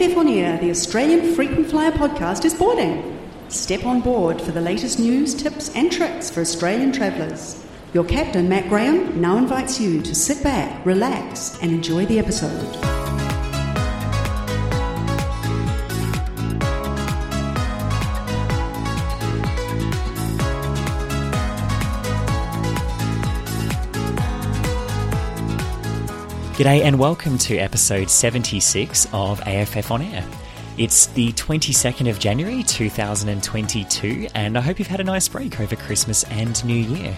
AFF On Air, the Australian Frequent Flyer podcast, is boarding. Step on board for the latest news, tips, and tricks for Australian travellers. Your captain, Matt Graham, now invites you to sit back, relax, and enjoy the episode. G'day and welcome to episode 76 of AFF On Air. It's the 22nd of January 2022, and I hope you've had a nice break over Christmas and New Year.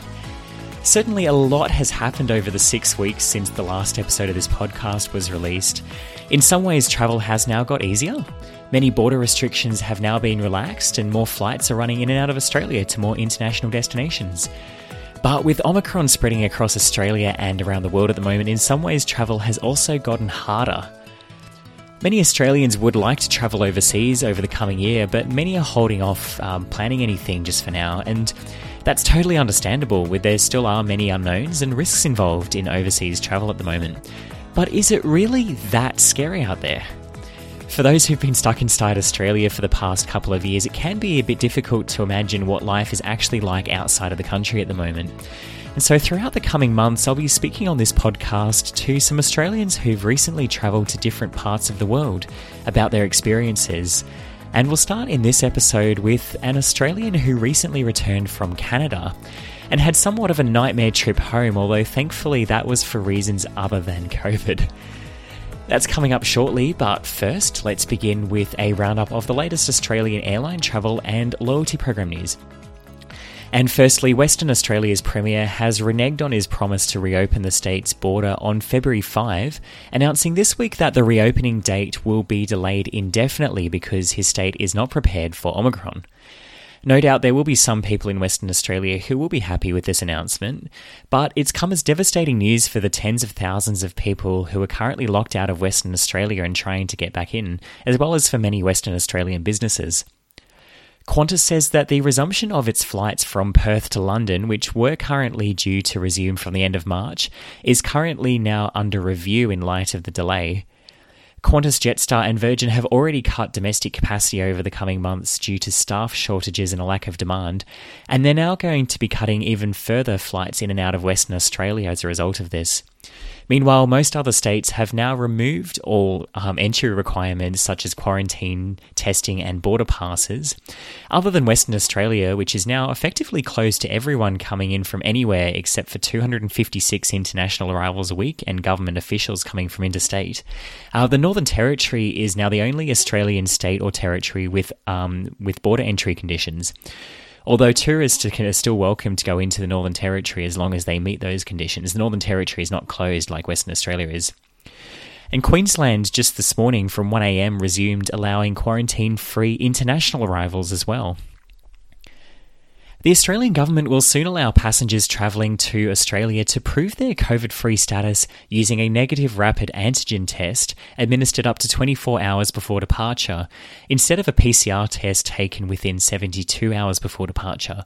Certainly, a lot has happened over the six weeks since the last episode of this podcast was released. In some ways, travel has now got easier. Many border restrictions have now been relaxed, and more flights are running in and out of Australia to more international destinations. But with Omicron spreading across Australia and around the world at the moment, in some ways travel has also gotten harder. Many Australians would like to travel overseas over the coming year, but many are holding off um, planning anything just for now, and that's totally understandable, with there still are many unknowns and risks involved in overseas travel at the moment. But is it really that scary out there? For those who've been stuck inside Australia for the past couple of years, it can be a bit difficult to imagine what life is actually like outside of the country at the moment. And so, throughout the coming months, I'll be speaking on this podcast to some Australians who've recently travelled to different parts of the world about their experiences. And we'll start in this episode with an Australian who recently returned from Canada and had somewhat of a nightmare trip home, although thankfully that was for reasons other than COVID. That's coming up shortly, but first, let's begin with a roundup of the latest Australian airline travel and loyalty program news. And firstly, Western Australia's Premier has reneged on his promise to reopen the state's border on February 5, announcing this week that the reopening date will be delayed indefinitely because his state is not prepared for Omicron. No doubt there will be some people in Western Australia who will be happy with this announcement, but it's come as devastating news for the tens of thousands of people who are currently locked out of Western Australia and trying to get back in, as well as for many Western Australian businesses. Qantas says that the resumption of its flights from Perth to London, which were currently due to resume from the end of March, is currently now under review in light of the delay. Qantas, Jetstar, and Virgin have already cut domestic capacity over the coming months due to staff shortages and a lack of demand, and they're now going to be cutting even further flights in and out of Western Australia as a result of this. Meanwhile, most other states have now removed all um, entry requirements such as quarantine, testing, and border passes, other than Western Australia, which is now effectively closed to everyone coming in from anywhere except for 256 international arrivals a week and government officials coming from interstate. Uh, the Northern Territory is now the only Australian state or territory with um, with border entry conditions. Although tourists are still welcome to go into the Northern Territory as long as they meet those conditions, the Northern Territory is not closed like Western Australia is. And Queensland, just this morning from 1am, resumed allowing quarantine free international arrivals as well. The Australian government will soon allow passengers travelling to Australia to prove their COVID free status using a negative rapid antigen test administered up to 24 hours before departure, instead of a PCR test taken within 72 hours before departure.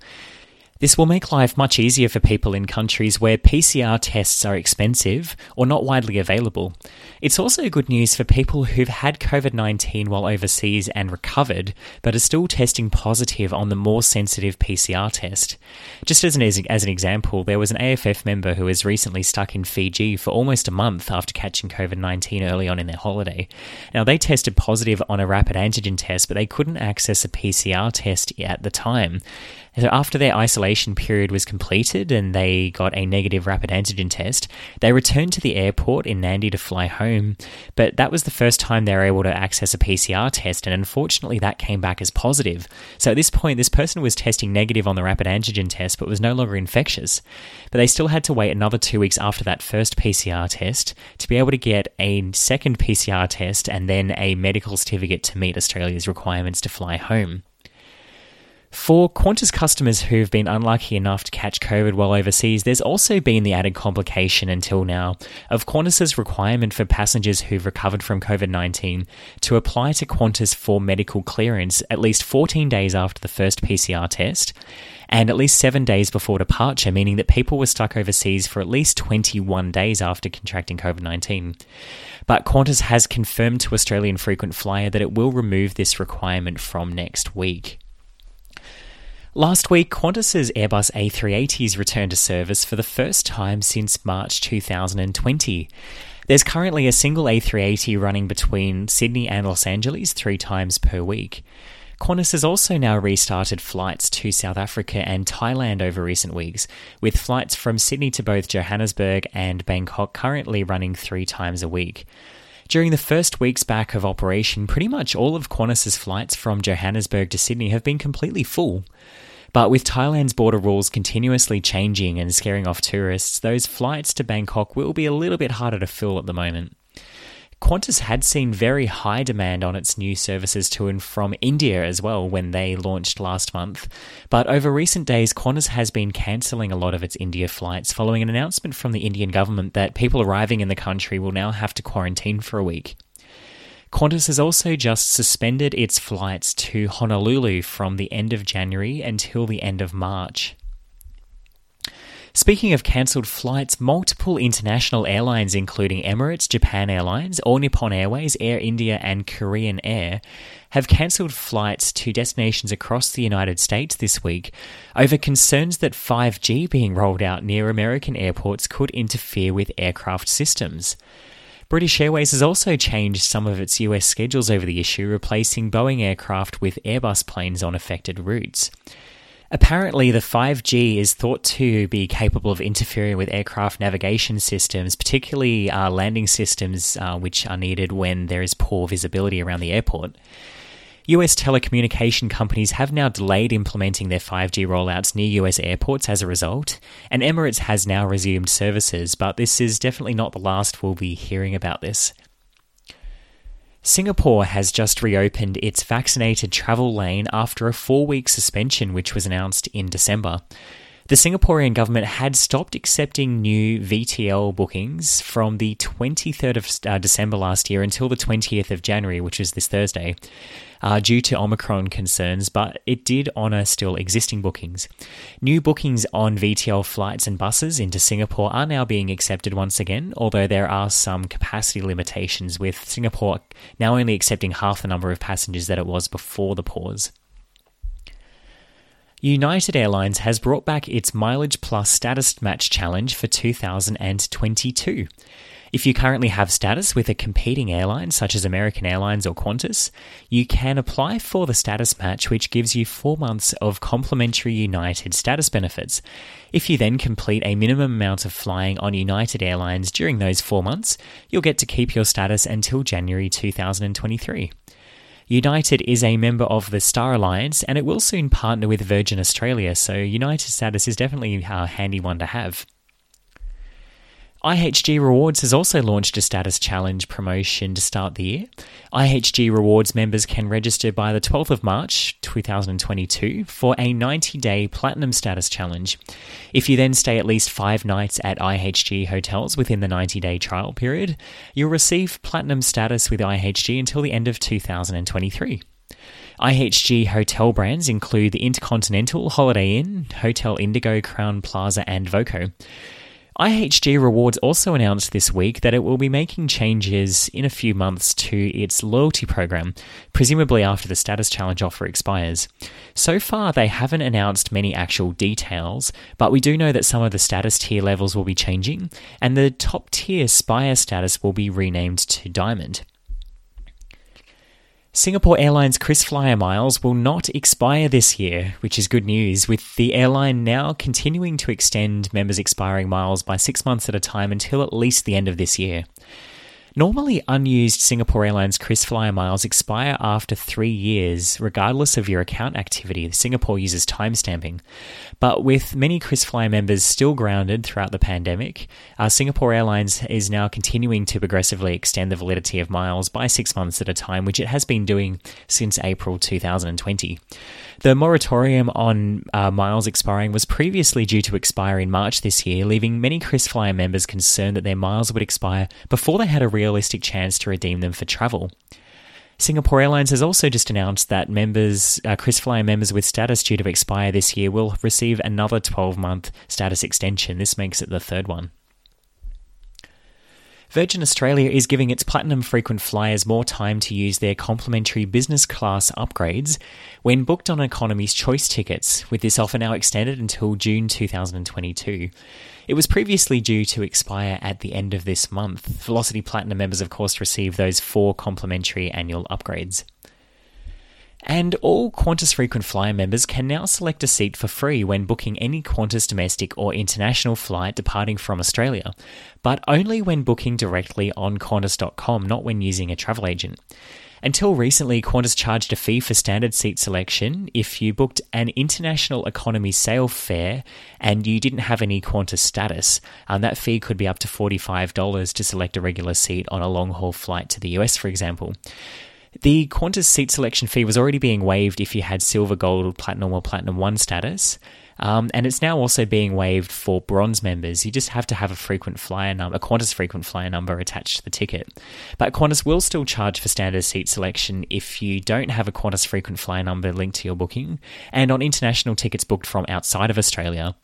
This will make life much easier for people in countries where PCR tests are expensive or not widely available. It's also good news for people who've had COVID 19 while overseas and recovered, but are still testing positive on the more sensitive PCR test. Just as an, as an example, there was an AFF member who was recently stuck in Fiji for almost a month after catching COVID 19 early on in their holiday. Now, they tested positive on a rapid antigen test, but they couldn't access a PCR test at the time. So after their isolation period was completed and they got a negative rapid antigen test, they returned to the airport in Nadi to fly home. But that was the first time they were able to access a PCR test, and unfortunately, that came back as positive. So at this point, this person was testing negative on the rapid antigen test, but was no longer infectious. But they still had to wait another two weeks after that first PCR test to be able to get a second PCR test and then a medical certificate to meet Australia's requirements to fly home. For Qantas customers who've been unlucky enough to catch COVID while overseas, there's also been the added complication until now of Qantas's requirement for passengers who've recovered from COVID 19 to apply to Qantas for medical clearance at least 14 days after the first PCR test and at least seven days before departure, meaning that people were stuck overseas for at least 21 days after contracting COVID 19. But Qantas has confirmed to Australian Frequent Flyer that it will remove this requirement from next week. Last week, Qantas's Airbus A380s returned to service for the first time since March 2020. There's currently a single A380 running between Sydney and Los Angeles three times per week. Qantas has also now restarted flights to South Africa and Thailand over recent weeks, with flights from Sydney to both Johannesburg and Bangkok currently running three times a week. During the first weeks back of operation, pretty much all of Qantas's flights from Johannesburg to Sydney have been completely full. But with Thailand's border rules continuously changing and scaring off tourists, those flights to Bangkok will be a little bit harder to fill at the moment. Qantas had seen very high demand on its new services to and from India as well when they launched last month. But over recent days, Qantas has been cancelling a lot of its India flights following an announcement from the Indian government that people arriving in the country will now have to quarantine for a week. Qantas has also just suspended its flights to Honolulu from the end of January until the end of March. Speaking of cancelled flights, multiple international airlines, including Emirates, Japan Airlines, All Nippon Airways, Air India, and Korean Air, have cancelled flights to destinations across the United States this week over concerns that 5G being rolled out near American airports could interfere with aircraft systems. British Airways has also changed some of its US schedules over the issue, replacing Boeing aircraft with Airbus planes on affected routes. Apparently, the 5G is thought to be capable of interfering with aircraft navigation systems, particularly uh, landing systems uh, which are needed when there is poor visibility around the airport. US telecommunication companies have now delayed implementing their 5G rollouts near US airports as a result, and Emirates has now resumed services, but this is definitely not the last we'll be hearing about this. Singapore has just reopened its vaccinated travel lane after a four week suspension, which was announced in December. The Singaporean government had stopped accepting new VTL bookings from the 23rd of uh, December last year until the 20th of January, which is this Thursday, uh, due to Omicron concerns, but it did honour still existing bookings. New bookings on VTL flights and buses into Singapore are now being accepted once again, although there are some capacity limitations, with Singapore now only accepting half the number of passengers that it was before the pause. United Airlines has brought back its Mileage Plus Status Match Challenge for 2022. If you currently have status with a competing airline such as American Airlines or Qantas, you can apply for the status match, which gives you four months of complimentary United status benefits. If you then complete a minimum amount of flying on United Airlines during those four months, you'll get to keep your status until January 2023. United is a member of the Star Alliance and it will soon partner with Virgin Australia, so United status is definitely a handy one to have. IHG Rewards has also launched a status challenge promotion to start the year. IHG Rewards members can register by the 12th of March 2022 for a 90 day platinum status challenge. If you then stay at least five nights at IHG hotels within the 90 day trial period, you'll receive platinum status with IHG until the end of 2023. IHG hotel brands include the Intercontinental, Holiday Inn, Hotel Indigo, Crowne Plaza, and Voco. IHG Rewards also announced this week that it will be making changes in a few months to its loyalty program, presumably after the status challenge offer expires. So far, they haven't announced many actual details, but we do know that some of the status tier levels will be changing, and the top tier Spire status will be renamed to Diamond. Singapore Airlines KrisFlyer miles will not expire this year, which is good news, with the airline now continuing to extend members' expiring miles by six months at a time until at least the end of this year. Normally, unused Singapore Airlines KrisFlyer miles expire after three years, regardless of your account activity. Singapore uses timestamping. But with many KrisFlyer members still grounded throughout the pandemic, uh, Singapore Airlines is now continuing to progressively extend the validity of miles by six months at a time, which it has been doing since April 2020. The moratorium on uh, miles expiring was previously due to expire in March this year, leaving many KrisFlyer members concerned that their miles would expire before they had a realistic chance to redeem them for travel. Singapore Airlines has also just announced that members, uh, KrisFlyer members with status due to expire this year will receive another 12 month status extension. This makes it the third one. Virgin Australia is giving its platinum frequent flyers more time to use their complimentary business class upgrades when booked on economy's choice tickets, with this offer now extended until June 2022. It was previously due to expire at the end of this month. Velocity Platinum members, of course, receive those four complimentary annual upgrades. And all Qantas frequent flyer members can now select a seat for free when booking any Qantas domestic or international flight departing from Australia, but only when booking directly on Qantas.com, not when using a travel agent. Until recently, Qantas charged a fee for standard seat selection if you booked an international economy sale fare and you didn't have any Qantas status. And that fee could be up to $45 to select a regular seat on a long haul flight to the US, for example. The Qantas seat selection fee was already being waived if you had silver, gold, platinum, or platinum 1 status. Um, and it's now also being waived for bronze members. You just have to have a frequent flyer number, a Qantas frequent flyer number attached to the ticket. But Qantas will still charge for standard seat selection if you don't have a Qantas frequent flyer number linked to your booking, and on international tickets booked from outside of Australia.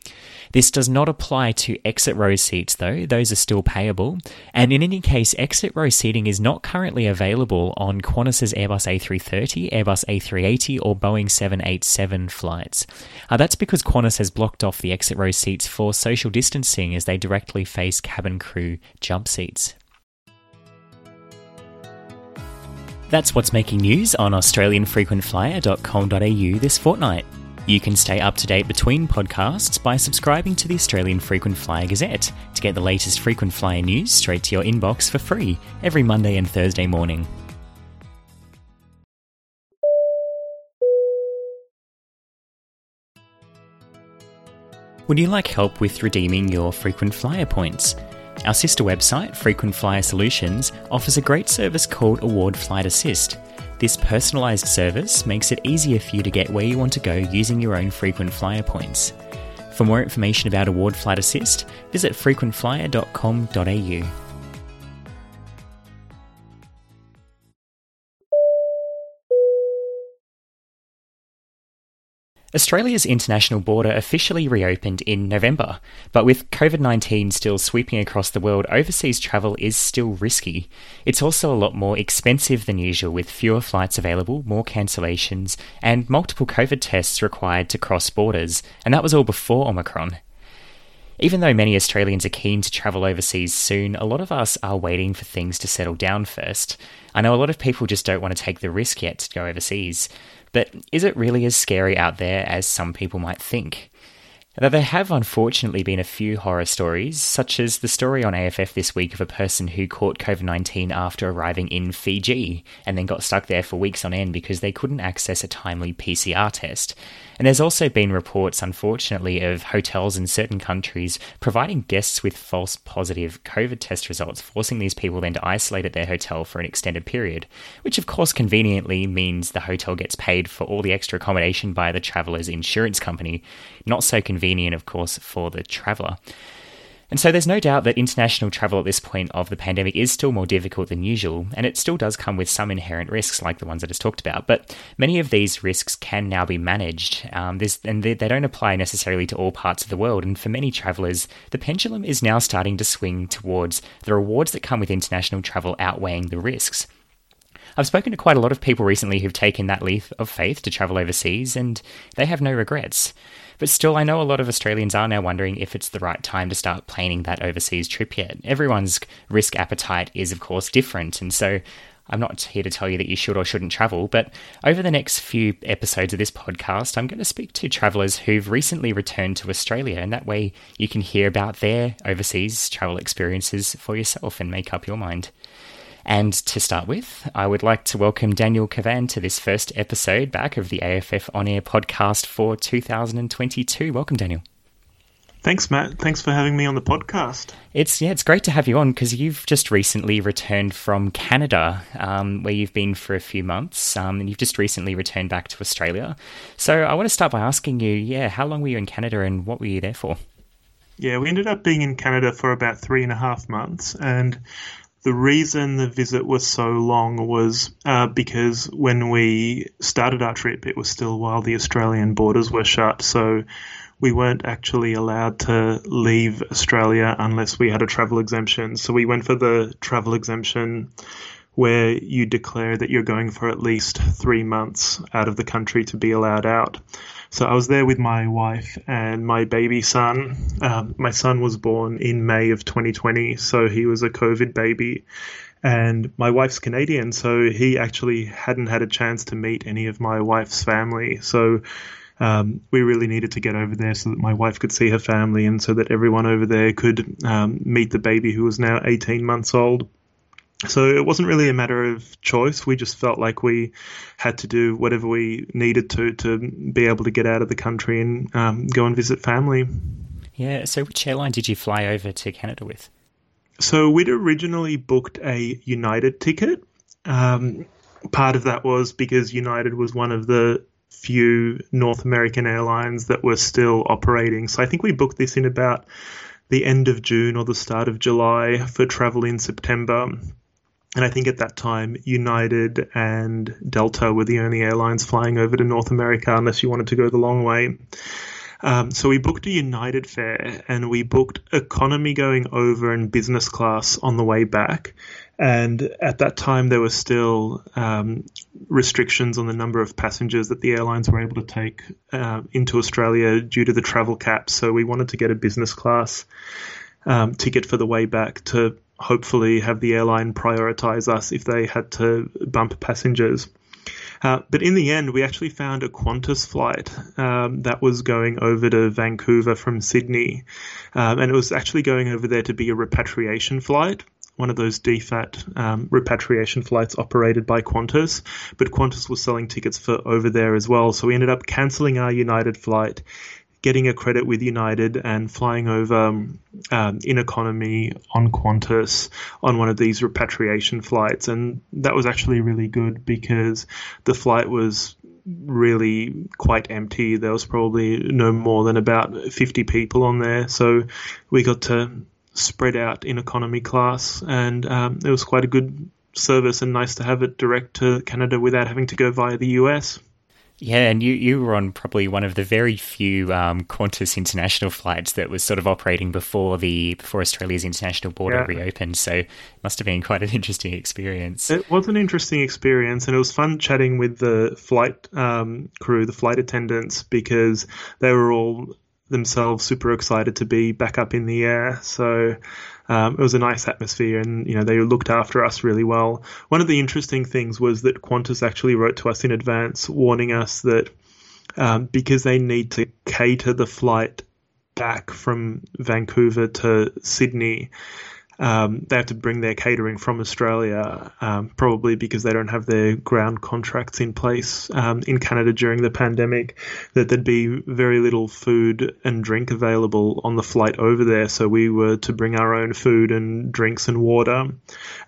This does not apply to exit row seats, though, those are still payable. And in any case, exit row seating is not currently available on Qantas's Airbus A330, Airbus A380, or Boeing 787 flights. Uh, that's because Qantas has blocked off the exit row seats for social distancing as they directly face cabin crew jump seats. That's what's making news on AustralianFrequentFlyer.com.au this fortnight. You can stay up to date between podcasts by subscribing to the Australian Frequent Flyer Gazette to get the latest frequent flyer news straight to your inbox for free every Monday and Thursday morning. Would you like help with redeeming your frequent flyer points? Our sister website, Frequent Flyer Solutions, offers a great service called Award Flight Assist. This personalised service makes it easier for you to get where you want to go using your own frequent flyer points. For more information about Award Flight Assist, visit frequentflyer.com.au. Australia's international border officially reopened in November, but with COVID 19 still sweeping across the world, overseas travel is still risky. It's also a lot more expensive than usual, with fewer flights available, more cancellations, and multiple COVID tests required to cross borders, and that was all before Omicron. Even though many Australians are keen to travel overseas soon, a lot of us are waiting for things to settle down first. I know a lot of people just don't want to take the risk yet to go overseas. But is it really as scary out there as some people might think? Though there have unfortunately been a few horror stories, such as the story on AFF this week of a person who caught COVID 19 after arriving in Fiji and then got stuck there for weeks on end because they couldn't access a timely PCR test. And there's also been reports, unfortunately, of hotels in certain countries providing guests with false positive COVID test results, forcing these people then to isolate at their hotel for an extended period, which of course conveniently means the hotel gets paid for all the extra accommodation by the traveller's insurance company. Not so convenient, of course, for the traveller. And so there's no doubt that international travel at this point of the pandemic is still more difficult than usual, and it still does come with some inherent risks like the ones I just talked about. But many of these risks can now be managed, um, and they, they don't apply necessarily to all parts of the world. And for many travellers, the pendulum is now starting to swing towards the rewards that come with international travel outweighing the risks. I've spoken to quite a lot of people recently who've taken that leap of faith to travel overseas, and they have no regrets. But still, I know a lot of Australians are now wondering if it's the right time to start planning that overseas trip yet. Everyone's risk appetite is, of course, different, and so I'm not here to tell you that you should or shouldn't travel, but over the next few episodes of this podcast, I'm going to speak to travellers who've recently returned to Australia, and that way you can hear about their overseas travel experiences for yourself and make up your mind. And to start with, I would like to welcome Daniel Cavan to this first episode back of the AFF On Air podcast for 2022. Welcome, Daniel. Thanks, Matt. Thanks for having me on the podcast. It's yeah, it's great to have you on because you've just recently returned from Canada, um, where you've been for a few months, um, and you've just recently returned back to Australia. So I want to start by asking you, yeah, how long were you in Canada and what were you there for? Yeah, we ended up being in Canada for about three and a half months, and the reason the visit was so long was uh, because when we started our trip, it was still while the Australian borders were shut. So we weren't actually allowed to leave Australia unless we had a travel exemption. So we went for the travel exemption where you declare that you're going for at least three months out of the country to be allowed out. So I was there with my wife and my baby son. Um, my son was born in May of 2020, so he was a COVID baby. And my wife's Canadian, so he actually hadn't had a chance to meet any of my wife's family. So um, we really needed to get over there so that my wife could see her family and so that everyone over there could um, meet the baby who was now 18 months old. So it wasn't really a matter of choice. We just felt like we had to do whatever we needed to to be able to get out of the country and um, go and visit family. Yeah. So which airline did you fly over to Canada with? So we'd originally booked a United ticket. Um, part of that was because United was one of the few North American airlines that were still operating. So I think we booked this in about the end of June or the start of July for travel in September. And I think at that time, United and Delta were the only airlines flying over to North America unless you wanted to go the long way. Um, so we booked a United fare and we booked economy going over and business class on the way back. And at that time, there were still um, restrictions on the number of passengers that the airlines were able to take uh, into Australia due to the travel cap. So we wanted to get a business class um, ticket for the way back to hopefully have the airline prioritize us if they had to bump passengers. Uh, but in the end, we actually found a Qantas flight um, that was going over to Vancouver from Sydney. Um, and it was actually going over there to be a repatriation flight one of those DFAT um, repatriation flights operated by Qantas, but Qantas was selling tickets for over there as well. So we ended up cancelling our United flight, getting a credit with United, and flying over um, in economy on Qantas on one of these repatriation flights. And that was actually really good because the flight was really quite empty. There was probably no more than about 50 people on there. So we got to spread out in economy class, and um, it was quite a good service and nice to have it direct to Canada without having to go via the US. Yeah, and you, you were on probably one of the very few um, Qantas international flights that was sort of operating before the before Australia's international border yeah. reopened. So it must have been quite an interesting experience. It was an interesting experience, and it was fun chatting with the flight um, crew, the flight attendants, because they were all themselves super excited to be back up in the air. So um, it was a nice atmosphere, and you know they looked after us really well. One of the interesting things was that Qantas actually wrote to us in advance, warning us that um, because they need to cater the flight back from Vancouver to Sydney um, they have to bring their catering from Australia, um, probably because they don't have their ground contracts in place um, in Canada during the pandemic. That there'd be very little food and drink available on the flight over there, so we were to bring our own food and drinks and water.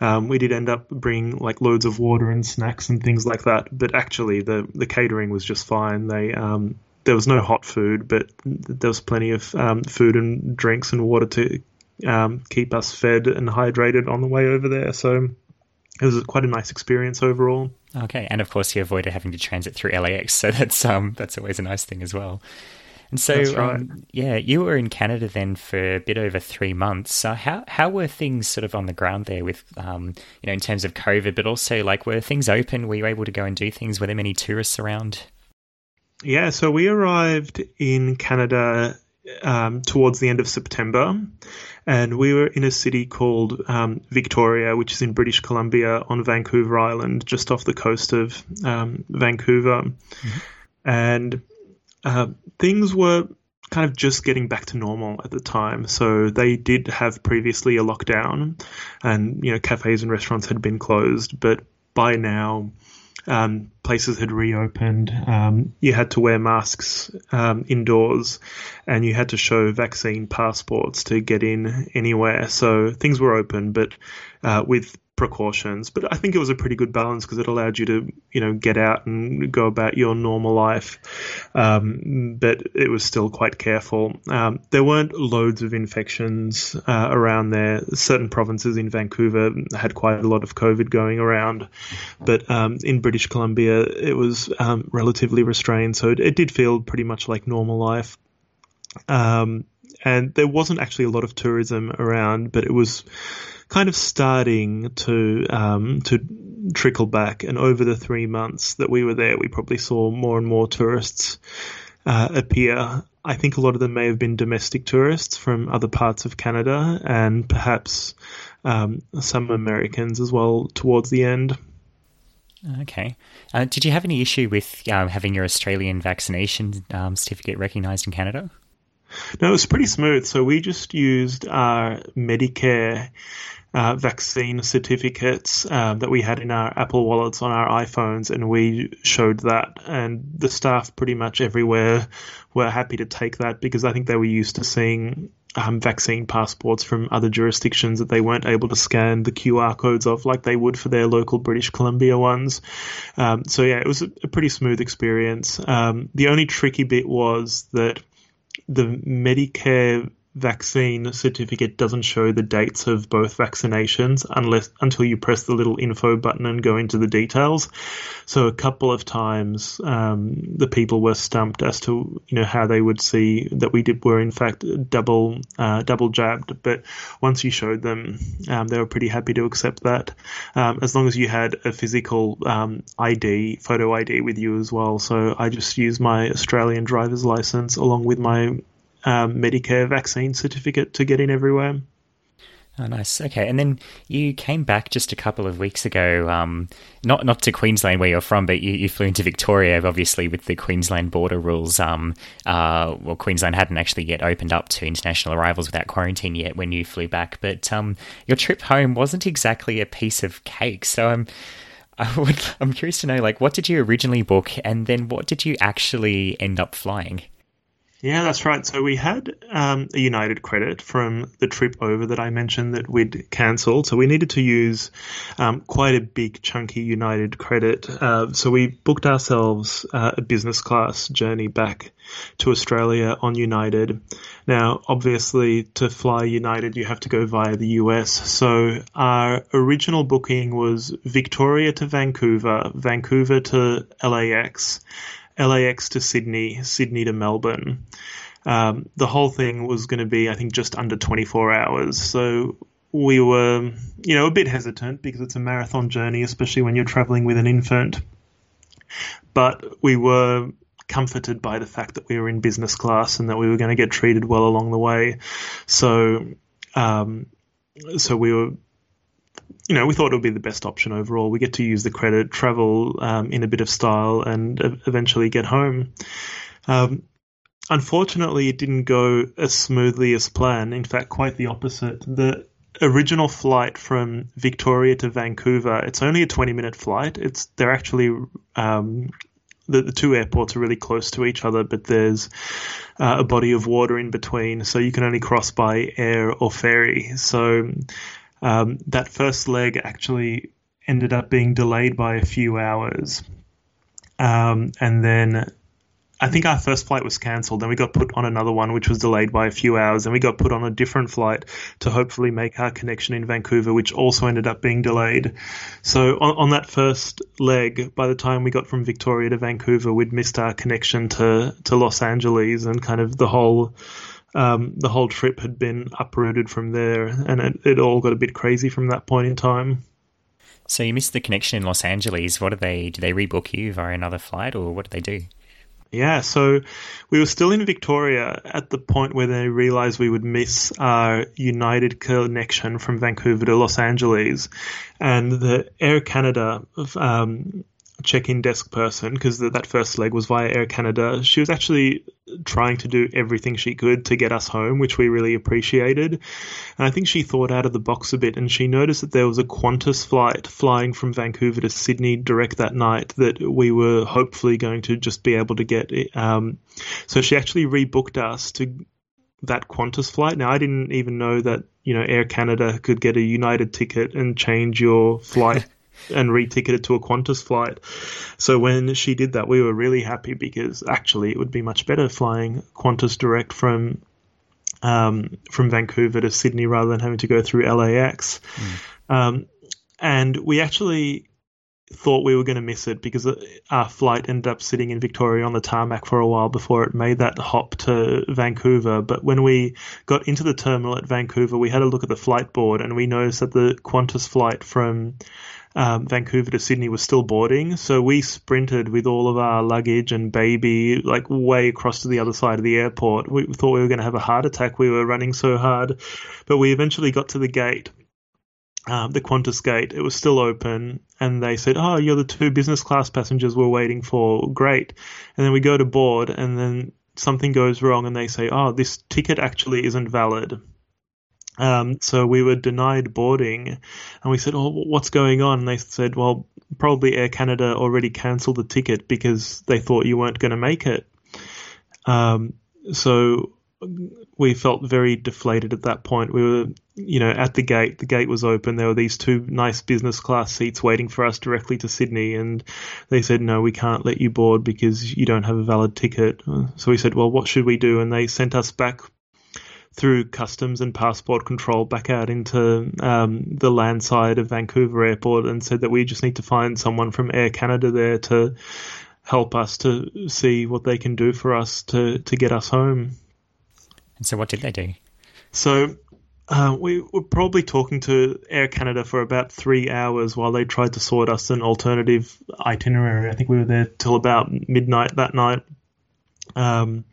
Um, we did end up bringing like loads of water and snacks and things like that, but actually the the catering was just fine. They um, there was no hot food, but there was plenty of um, food and drinks and water to um, keep us fed and hydrated on the way over there. So it was quite a nice experience overall. Okay, and of course you avoided having to transit through LAX, so that's um that's always a nice thing as well. And so, right. um, yeah, you were in Canada then for a bit over three months. So how how were things sort of on the ground there with, um, you know, in terms of COVID, but also like were things open? Were you able to go and do things? Were there many tourists around? Yeah, so we arrived in Canada um, towards the end of September, and we were in a city called um, Victoria, which is in British Columbia on Vancouver Island, just off the coast of um, Vancouver. Mm-hmm. And uh, things were kind of just getting back to normal at the time. So they did have previously a lockdown, and you know cafes and restaurants had been closed, but by now um, places had reopened. Um, you had to wear masks um, indoors, and you had to show vaccine passports to get in anywhere. So things were open, but uh, with precautions. But I think it was a pretty good balance because it allowed you to, you know, get out and go about your normal life. Um, but it was still quite careful. Um, there weren't loads of infections uh, around there. Certain provinces in Vancouver had quite a lot of COVID going around, but um, in British Columbia it was um, relatively restrained. So it, it, did feel pretty much like normal life. Um, and there wasn't actually a lot of tourism around, but it was kind of starting to um, to trickle back. And over the three months that we were there, we probably saw more and more tourists uh, appear. I think a lot of them may have been domestic tourists from other parts of Canada, and perhaps um, some Americans as well towards the end. Okay. Uh, did you have any issue with um, having your Australian vaccination um, certificate recognised in Canada? No, it was pretty smooth. So we just used our Medicare uh, vaccine certificates um, that we had in our Apple wallets on our iPhones, and we showed that. And the staff pretty much everywhere were happy to take that because I think they were used to seeing um, vaccine passports from other jurisdictions that they weren't able to scan the QR codes of like they would for their local British Columbia ones. Um, so yeah, it was a, a pretty smooth experience. Um, the only tricky bit was that the Medicare vaccine certificate doesn't show the dates of both vaccinations unless until you press the little info button and go into the details. So a couple of times um, the people were stumped as to you know how they would see that we did were in fact double uh, double jabbed. But once you showed them, um, they were pretty happy to accept that um, as long as you had a physical um, ID photo ID with you as well. So I just used my Australian driver's license along with my um, Medicare vaccine certificate to get in everywhere. Oh, nice. Okay, and then you came back just a couple of weeks ago, um, not not to Queensland where you're from, but you, you, flew into Victoria, obviously with the Queensland border rules. Um, uh, well, Queensland hadn't actually yet opened up to international arrivals without quarantine yet when you flew back, but um, your trip home wasn't exactly a piece of cake. So I'm. I would, I'm curious to know, like, what did you originally book, and then what did you actually end up flying? Yeah, that's right. So we had um, a United credit from the trip over that I mentioned that we'd cancelled. So we needed to use um, quite a big, chunky United credit. Uh, so we booked ourselves uh, a business class journey back to Australia on United. Now, obviously, to fly United, you have to go via the US. So our original booking was Victoria to Vancouver, Vancouver to LAX LAX to Sydney, Sydney to Melbourne. Um, the whole thing was going to be, I think, just under 24 hours. So we were, you know, a bit hesitant because it's a marathon journey, especially when you're traveling with an infant. But we were comforted by the fact that we were in business class and that we were going to get treated well along the way. So, um, so we were you know, we thought it would be the best option overall. We get to use the credit, travel um, in a bit of style, and eventually get home. Um, unfortunately, it didn't go as smoothly as planned. In fact, quite the opposite. The original flight from Victoria to Vancouver, it's only a 20 minute flight. It's they're actually um, the, the, two airports are really close to each other, but there's uh, a body of water in between, so you can only cross by air or ferry. So um, that first leg actually ended up being delayed by a few hours. Um, and then I think our first flight was cancelled. Then we got put on another one, which was delayed by a few hours. And we got put on a different flight to hopefully make our connection in Vancouver, which also ended up being delayed. So on, on that first leg, by the time we got from Victoria to Vancouver, we'd missed our connection to, to Los Angeles and kind of the whole um, the whole trip had been uprooted from there, and it, it all got a bit crazy from that point in time. So you missed the connection in Los Angeles. What do they? do? they rebook you via another flight, or what do they do? Yeah, so we were still in Victoria at the point where they realized we would miss our United connection from Vancouver to Los Angeles, and the Air Canada um, check-in desk person because that first leg was via Air Canada. She was actually trying to do everything she could to get us home, which we really appreciated. And I think she thought out of the box a bit, and she noticed that there was a Qantas flight flying from Vancouver to Sydney direct that night that we were hopefully going to just be able to get. Um, so she actually rebooked us to that Qantas flight. Now I didn't even know that you know Air Canada could get a United ticket and change your flight and reticket it to a Qantas flight. So when she did that, we were really happy because actually it would be much better flying Qantas direct from um, from Vancouver to Sydney rather than having to go through LAX. Mm. Um, and we actually thought we were going to miss it because our flight ended up sitting in Victoria on the tarmac for a while before it made that hop to Vancouver. But when we got into the terminal at Vancouver, we had a look at the flight board and we noticed that the Qantas flight from um, Vancouver to Sydney was still boarding. So we sprinted with all of our luggage and baby like way across to the other side of the airport. We thought we were going to have a heart attack. We were running so hard, but we eventually got to the gate. Um, the Qantas gate, it was still open, and they said, "Oh, you're the two business class passengers we're waiting for. Great!" And then we go to board, and then something goes wrong, and they say, "Oh, this ticket actually isn't valid." Um, so we were denied boarding, and we said, "Oh, what's going on?" And they said, "Well, probably Air Canada already cancelled the ticket because they thought you weren't going to make it." Um, so we felt very deflated at that point. We were, you know, at the gate. The gate was open. There were these two nice business class seats waiting for us directly to Sydney, and they said, "No, we can't let you board because you don't have a valid ticket." So we said, "Well, what should we do?" And they sent us back through customs and passport control back out into um, the land side of Vancouver Airport and said that we just need to find someone from Air Canada there to help us to see what they can do for us to, to get us home. And so, what did they do? So, uh, we were probably talking to Air Canada for about three hours while they tried to sort us an alternative itinerary. I think we were there till about midnight that night. Um,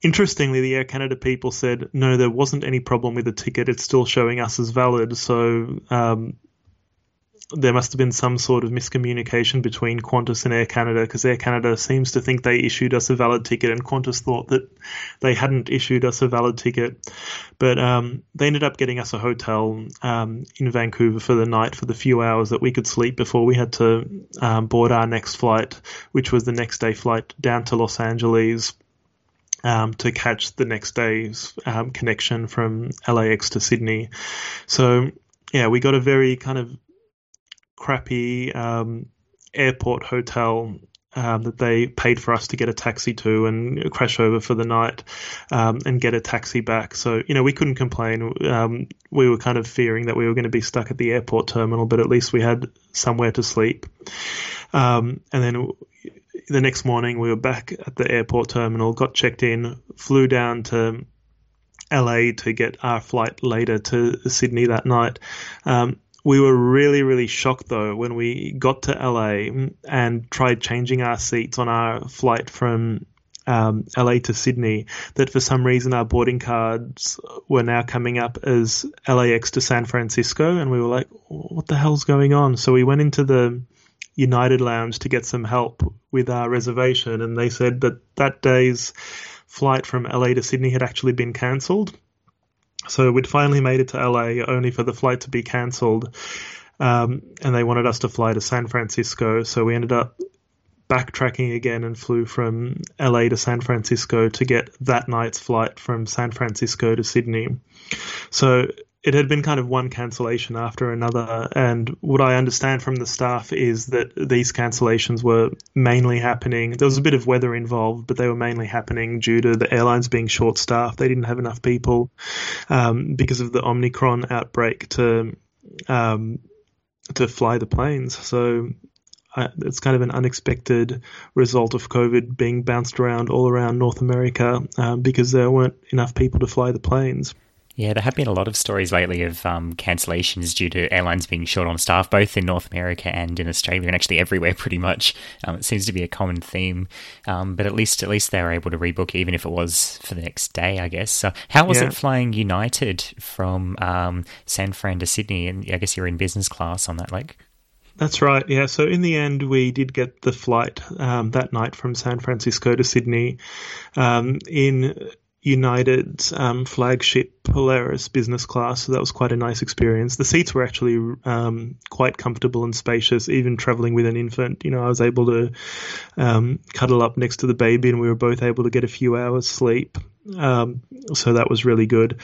Interestingly, the Air Canada people said no, there wasn't any problem with the ticket. It's still showing us as valid. So um, there must have been some sort of miscommunication between Qantas and Air Canada because Air Canada seems to think they issued us a valid ticket, and Qantas thought that they hadn't issued us a valid ticket. But um, they ended up getting us a hotel um, in Vancouver for the night for the few hours that we could sleep before we had to um, board our next flight, which was the next day flight down to Los Angeles um, to catch the next day's um, connection from LAX to Sydney. So, yeah, we got a very kind of crappy um, airport hotel um, that they paid for us to get a taxi to and crash over for the night um, and get a taxi back. So, you know, we couldn't complain. Um, we were kind of fearing that we were going to be stuck at the airport terminal, but at least we had somewhere to sleep. And then the next morning, we were back at the airport terminal, got checked in, flew down to LA to get our flight later to Sydney that night. Um, we were really, really shocked though when we got to LA and tried changing our seats on our flight from um, LA to Sydney that for some reason our boarding cards were now coming up as LAX to San Francisco, and we were like, "What the hell's going on?" So we went into the United Lounge to get some help with our reservation, and they said that that day's flight from LA to Sydney had actually been cancelled. So we'd finally made it to LA, only for the flight to be cancelled. Um, and they wanted us to fly to San Francisco. So we ended up backtracking again and flew from LA to San Francisco to get that night's flight from San Francisco to Sydney. So it had been kind of one cancellation after another. And what I understand from the staff is that these cancellations were mainly happening. There was a bit of weather involved, but they were mainly happening due to the airlines being short staffed. They didn't have enough people um, because of the Omicron outbreak to um, to fly the planes. So uh, it's kind of an unexpected result of COVID being bounced around all around North America um, because there weren't enough people to fly the planes. Yeah, there have been a lot of stories lately of um, cancellations due to airlines being short on staff, both in North America and in Australia, and actually everywhere pretty much. Um, it seems to be a common theme, um, but at least at least they were able to rebook, even if it was for the next day, I guess. So, how was yeah. it flying United from um, San Fran to Sydney? And I guess you're in business class on that, like. That's right. Yeah. So in the end, we did get the flight um, that night from San Francisco to Sydney um, in United's um, flagship Polaris business class. So that was quite a nice experience. The seats were actually um, quite comfortable and spacious, even traveling with an infant. You know, I was able to um, cuddle up next to the baby, and we were both able to get a few hours sleep. Um, so that was really good.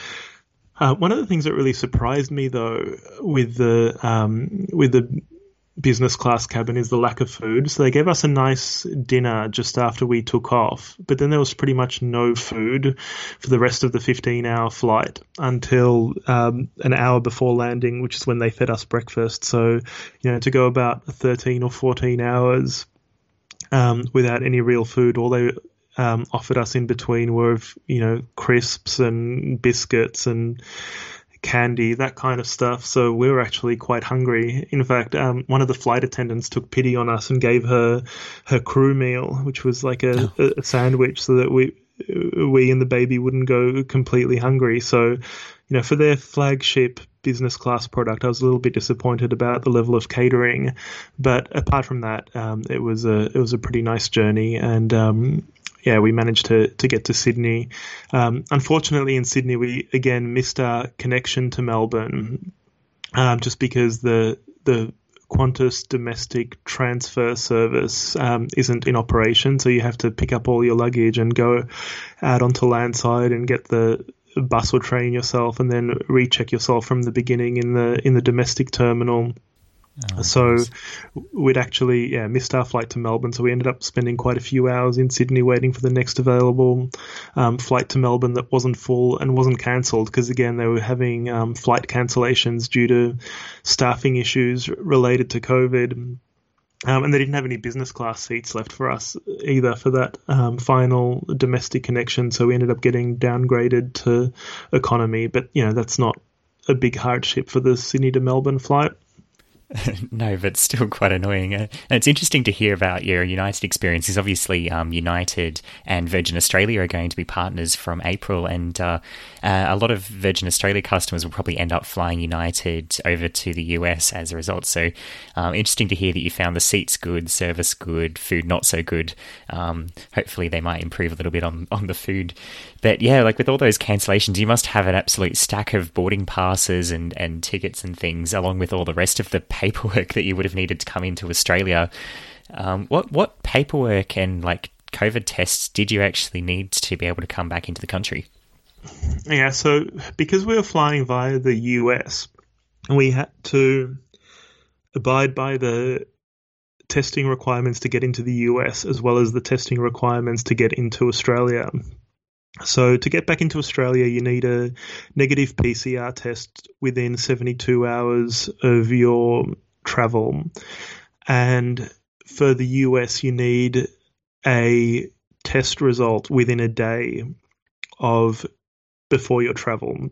Uh, one of the things that really surprised me, though, with the um, with the business class cabin is the lack of food. So they gave us a nice dinner just after we took off, but then there was pretty much no food for the rest of the 15 hour flight until um, an hour before landing, which is when they fed us breakfast. So, you know, to go about 13 or 14 hours um, without any real food, all they um, offered us in between were, you know, crisps and biscuits and candy, that kind of stuff. So we were actually quite hungry. In fact, um, one of the flight attendants took pity on us and gave her her crew meal, which was like a, oh. a sandwich, so that we we and the baby wouldn't go completely hungry. So, you know, for their flagship business class product, I was a little bit disappointed about the level of catering. But apart from that, um, it was a it was a pretty nice journey, and um, yeah, we managed to to get to Sydney. Um, unfortunately, in Sydney, we again missed our connection to Melbourne, um, just because the the Qantas domestic transfer service um, isn't in operation, so you have to pick up all your luggage and go out onto landside and get the bus or train yourself, and then recheck yourself from the beginning in the in the domestic terminal. Oh, so we'd actually yeah missed our flight to Melbourne, so we ended up spending quite a few hours in Sydney waiting for the next available um, flight to Melbourne that wasn't full and wasn't cancelled because again they were having um, flight cancellations due to staffing issues related to COVID. Um, and they didn't have any business class seats left for us either for that um, final domestic connection. So we ended up getting downgraded to economy. But you know that's not a big hardship for the Sydney to Melbourne flight. no, but still quite annoying. Uh, and it's interesting to hear about your United experiences. Obviously, um, United and Virgin Australia are going to be partners from April, and uh, uh, a lot of Virgin Australia customers will probably end up flying United over to the US as a result. So, um, interesting to hear that you found the seats good, service good, food not so good. Um, hopefully, they might improve a little bit on, on the food. But yeah, like with all those cancellations, you must have an absolute stack of boarding passes and, and tickets and things, along with all the rest of the paperwork that you would have needed to come into Australia. Um, what what paperwork and like COVID tests did you actually need to be able to come back into the country? Yeah, so because we were flying via the US, we had to abide by the testing requirements to get into the US as well as the testing requirements to get into Australia. So, to get back into Australia, you need a negative PCR test within 72 hours of your travel. And for the US, you need a test result within a day of before your travel.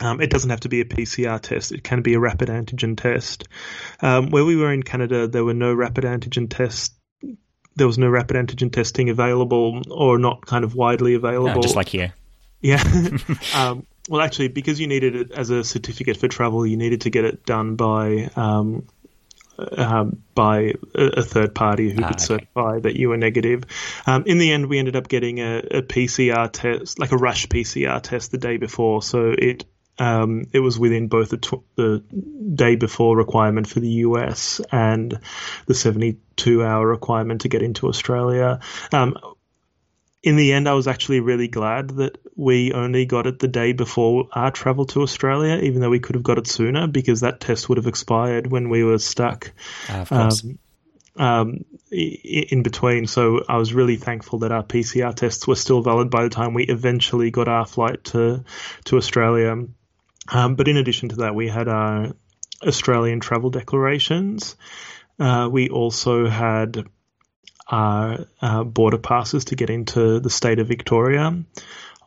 Um, it doesn't have to be a PCR test. It can be a rapid antigen test. Um, where we were in Canada, there were no rapid antigen tests there was no rapid antigen testing available or not kind of widely available. No, just like here. Yeah. um, well, actually, because you needed it as a certificate for travel, you needed to get it done by um, uh, by a, third party who ah, could okay. certify that you were negative. Um, in the end, we ended up getting a, a, PCR test, like a rush PCR test, the day before. So it um, it was within both the, tw- the day before requirement for the US and the 72 hour requirement to get into Australia. Um, in the end, I was actually really glad that we only got it the day before our travel to Australia, even though we could have got it sooner because that test would have expired when we were stuck. Uh, um, um, in between. So I was really thankful that our PCR tests were still valid by the time we eventually got our flight to to Australia. Um, but in addition to that, we had our Australian travel declarations. Uh, we also had our, our, border passes to get into the state of Victoria.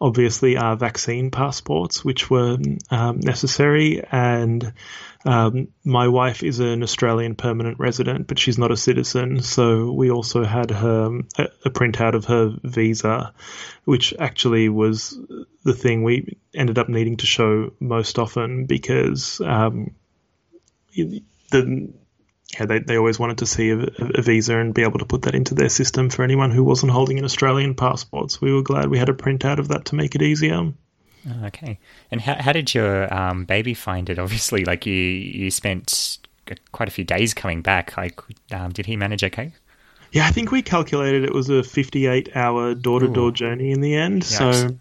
Obviously, our vaccine passports, which were um, necessary, and um, my wife is an Australian permanent resident, but she's not a citizen. So we also had her a, a printout of her visa, which actually was the thing we ended up needing to show most often because um, the yeah, they, they always wanted to see a, a, visa and be able to put that into their system for anyone who wasn't holding an Australian passport. So we were glad we had a printout of that to make it easier. Okay. And how, how did your um, baby find it? Obviously, like you, you spent quite a few days coming back. Like, um, did he manage okay? Yeah, I think we calculated it was a 58 hour door to door journey in the end. So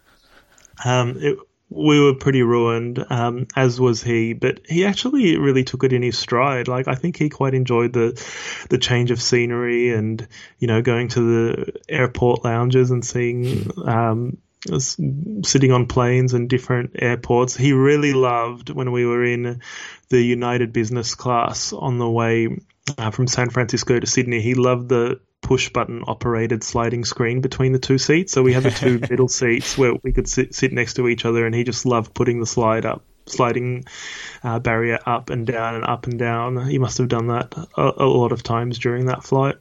um, it, we were pretty ruined, um, as was he. But he actually really took it in his stride. Like I think he quite enjoyed the the change of scenery and you know going to the airport lounges and seeing. Um, sitting on planes and different airports. He really loved when we were in the United Business class on the way uh, from San Francisco to Sydney. He loved the push button operated sliding screen between the two seats. So we had the two middle seats where we could sit, sit next to each other, and he just loved putting the slide up, sliding uh, barrier up and down and up and down. He must have done that a, a lot of times during that flight.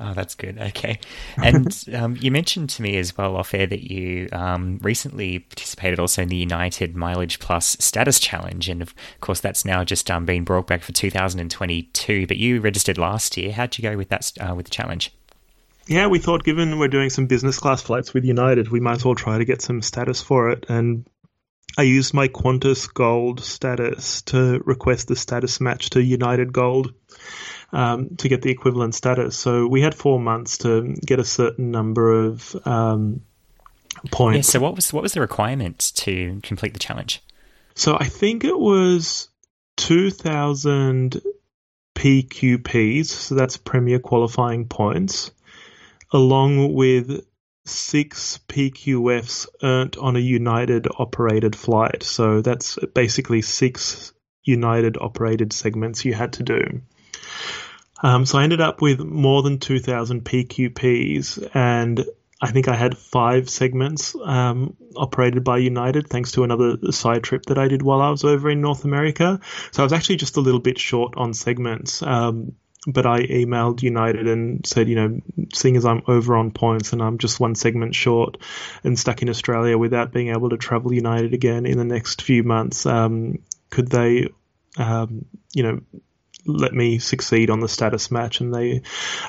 Oh, that's good. Okay. And um, you mentioned to me as well off air that you um, recently participated also in the United Mileage Plus Status Challenge. And of course, that's now just um, been brought back for 2022. But you registered last year. How'd you go with that uh, with the challenge? Yeah, we thought given we're doing some business class flights with United, we might as well try to get some status for it. And I used my Qantas Gold status to request the status match to United Gold um, to get the equivalent status. So we had four months to get a certain number of um, points. Yeah, so what was what was the requirement to complete the challenge? So I think it was two thousand PQPs. So that's Premier Qualifying Points, along with six PQFs earned on a United operated flight. So that's basically six United operated segments you had to do. Um, so I ended up with more than 2,000 PQPs, and I think I had five segments um, operated by United, thanks to another side trip that I did while I was over in North America. So I was actually just a little bit short on segments. Um, but I emailed United and said, you know, seeing as I'm over on points and I'm just one segment short and stuck in Australia without being able to travel United again in the next few months, um, could they, um, you know, let me succeed on the status match, and they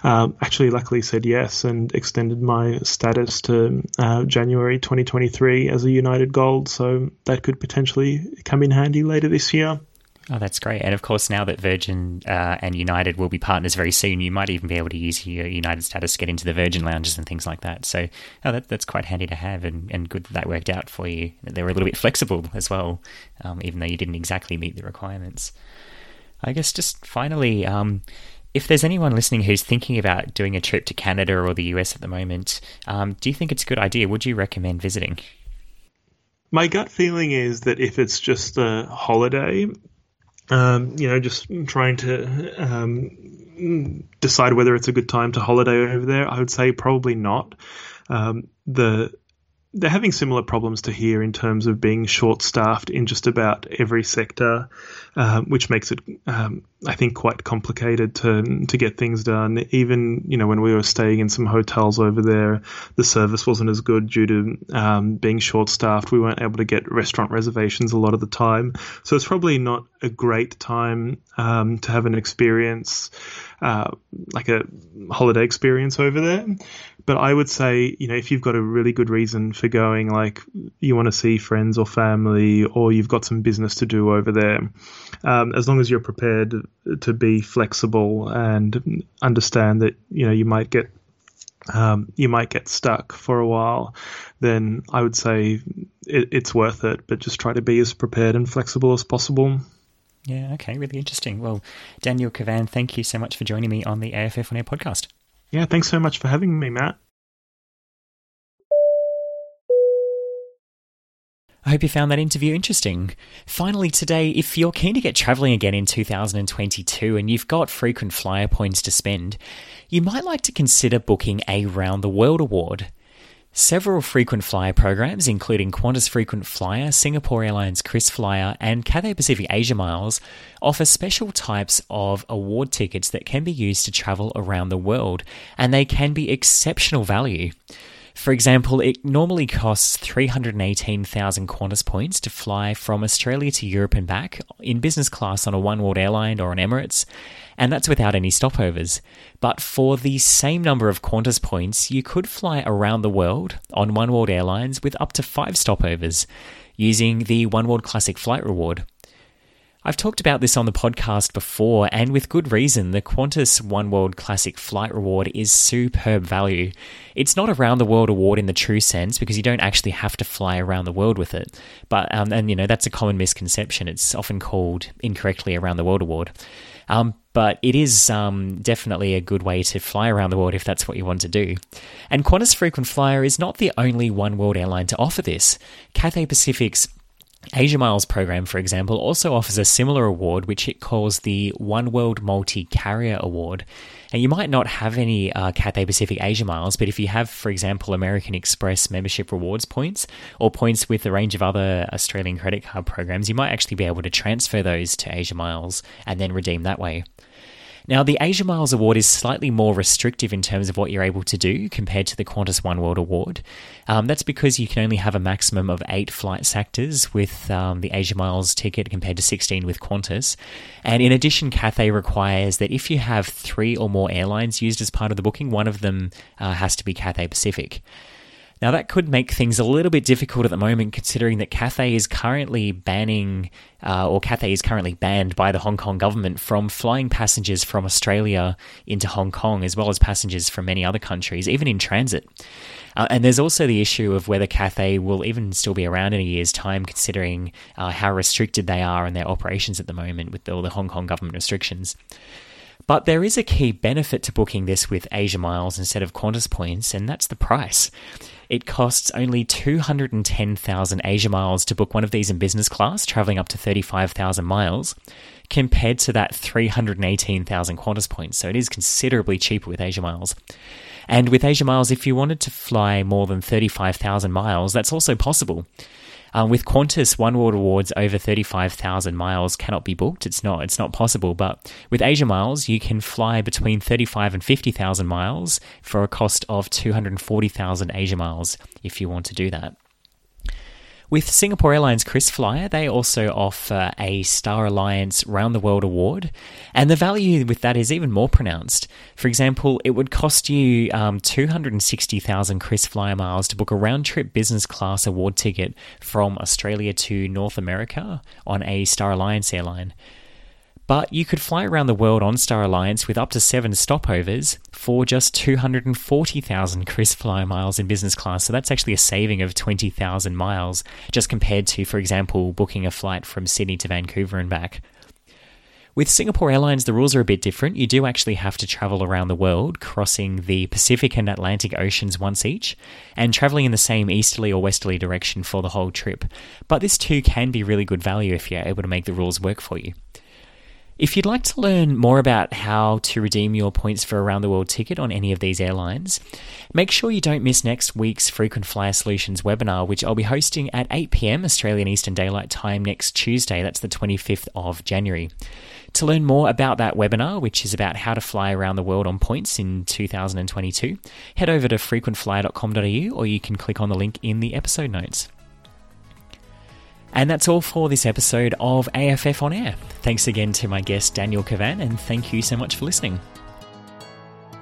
um, actually luckily said yes and extended my status to uh, January 2023 as a United Gold. So that could potentially come in handy later this year. Oh, that's great. And of course, now that Virgin uh, and United will be partners very soon, you might even be able to use your United status to get into the Virgin lounges and things like that. So, oh, that, that's quite handy to have and, and good that that worked out for you. They were a little bit flexible as well, um, even though you didn't exactly meet the requirements. I guess just finally, um, if there's anyone listening who's thinking about doing a trip to Canada or the US at the moment, um, do you think it's a good idea? Would you recommend visiting? My gut feeling is that if it's just a holiday, um, you know, just trying to um, decide whether it's a good time to holiday over there, I would say probably not. Um, the they're having similar problems to here in terms of being short staffed in just about every sector, um, which makes it, um, I think, quite complicated to to get things done. Even you know when we were staying in some hotels over there, the service wasn't as good due to um, being short staffed. We weren't able to get restaurant reservations a lot of the time, so it's probably not a great time um, to have an experience uh, like a holiday experience over there. But I would say, you know, if you've got a really good reason for going, like you want to see friends or family, or you've got some business to do over there, um, as long as you're prepared to be flexible and understand that, you know, you might get um, you might get stuck for a while, then I would say it, it's worth it. But just try to be as prepared and flexible as possible. Yeah, okay, really interesting. Well, Daniel Cavan, thank you so much for joining me on the AFF On Air podcast. Yeah, thanks so much for having me, Matt. I hope you found that interview interesting. Finally, today, if you're keen to get travelling again in 2022 and you've got frequent flyer points to spend, you might like to consider booking a Round the World Award. Several frequent flyer programs, including Qantas Frequent Flyer, Singapore Airlines KrisFlyer, and Cathay Pacific Asia Miles, offer special types of award tickets that can be used to travel around the world, and they can be exceptional value. For example, it normally costs 318,000 Qantas points to fly from Australia to Europe and back in business class on a One World airline or an Emirates, and that's without any stopovers. But for the same number of Qantas points, you could fly around the world on One World Airlines with up to five stopovers using the One World Classic Flight Reward. I've talked about this on the podcast before, and with good reason. The Qantas One World Classic Flight Reward is superb value. It's not a round the world award in the true sense because you don't actually have to fly around the world with it. But um, and you know that's a common misconception. It's often called incorrectly around the world award. Um, but it is um, definitely a good way to fly around the world if that's what you want to do. And Qantas Frequent Flyer is not the only one world airline to offer this. Cathay Pacific's Asia Miles program, for example, also offers a similar award, which it calls the One World Multi Carrier Award. And you might not have any uh, Cathay Pacific Asia Miles, but if you have, for example, American Express membership rewards points or points with a range of other Australian credit card programs, you might actually be able to transfer those to Asia Miles and then redeem that way. Now, the Asia Miles Award is slightly more restrictive in terms of what you're able to do compared to the Qantas One World Award. Um, that's because you can only have a maximum of eight flight sectors with um, the Asia Miles ticket compared to 16 with Qantas. And in addition, Cathay requires that if you have three or more airlines used as part of the booking, one of them uh, has to be Cathay Pacific. Now, that could make things a little bit difficult at the moment, considering that Cathay is currently banning, uh, or Cathay is currently banned by the Hong Kong government from flying passengers from Australia into Hong Kong, as well as passengers from many other countries, even in transit. Uh, and there's also the issue of whether Cathay will even still be around in a year's time, considering uh, how restricted they are in their operations at the moment with all the Hong Kong government restrictions. But there is a key benefit to booking this with Asia Miles instead of Qantas points, and that's the price. It costs only 210,000 Asia miles to book one of these in business class, traveling up to 35,000 miles, compared to that 318,000 Qantas points. So it is considerably cheaper with Asia miles. And with Asia miles, if you wanted to fly more than 35,000 miles, that's also possible. Um, with Qantas, One World Awards over 35,000 miles cannot be booked. It's not. It's not possible. But with Asia Miles, you can fly between 35 and 50,000 miles for a cost of 240,000 Asia Miles if you want to do that. With Singapore Airlines KrisFlyer, they also offer a Star Alliance Round the World Award, and the value with that is even more pronounced. For example, it would cost you um, 260,000 KrisFlyer miles to book a round trip business class award ticket from Australia to North America on a Star Alliance airline. But you could fly around the world on Star Alliance with up to seven stopovers for just 240,000 KrisFlyer miles in business class. So that's actually a saving of 20,000 miles just compared to, for example, booking a flight from Sydney to Vancouver and back. With Singapore Airlines, the rules are a bit different. You do actually have to travel around the world, crossing the Pacific and Atlantic Oceans once each, and traveling in the same easterly or westerly direction for the whole trip. But this too can be really good value if you're able to make the rules work for you. If you'd like to learn more about how to redeem your points for a round the world ticket on any of these airlines, make sure you don't miss next week's Frequent Flyer Solutions webinar, which I'll be hosting at 8 pm Australian Eastern Daylight Time next Tuesday. That's the 25th of January. To learn more about that webinar, which is about how to fly around the world on points in 2022, head over to frequentflyer.com.au or you can click on the link in the episode notes. And that's all for this episode of AFF On Air. Thanks again to my guest Daniel Kavan, and thank you so much for listening.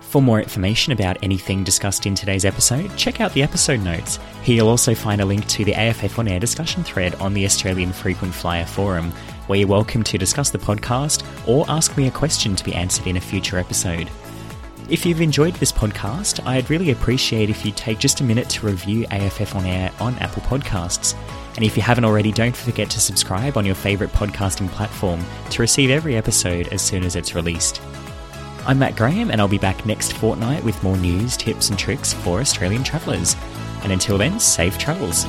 For more information about anything discussed in today's episode, check out the episode notes. Here you'll also find a link to the AFF On Air discussion thread on the Australian Frequent Flyer Forum, where you're welcome to discuss the podcast or ask me a question to be answered in a future episode. If you've enjoyed this podcast, I'd really appreciate if you take just a minute to review AFF On Air on Apple Podcasts. And if you haven't already, don't forget to subscribe on your favourite podcasting platform to receive every episode as soon as it's released. I'm Matt Graham, and I'll be back next fortnight with more news, tips, and tricks for Australian travellers. And until then, safe travels.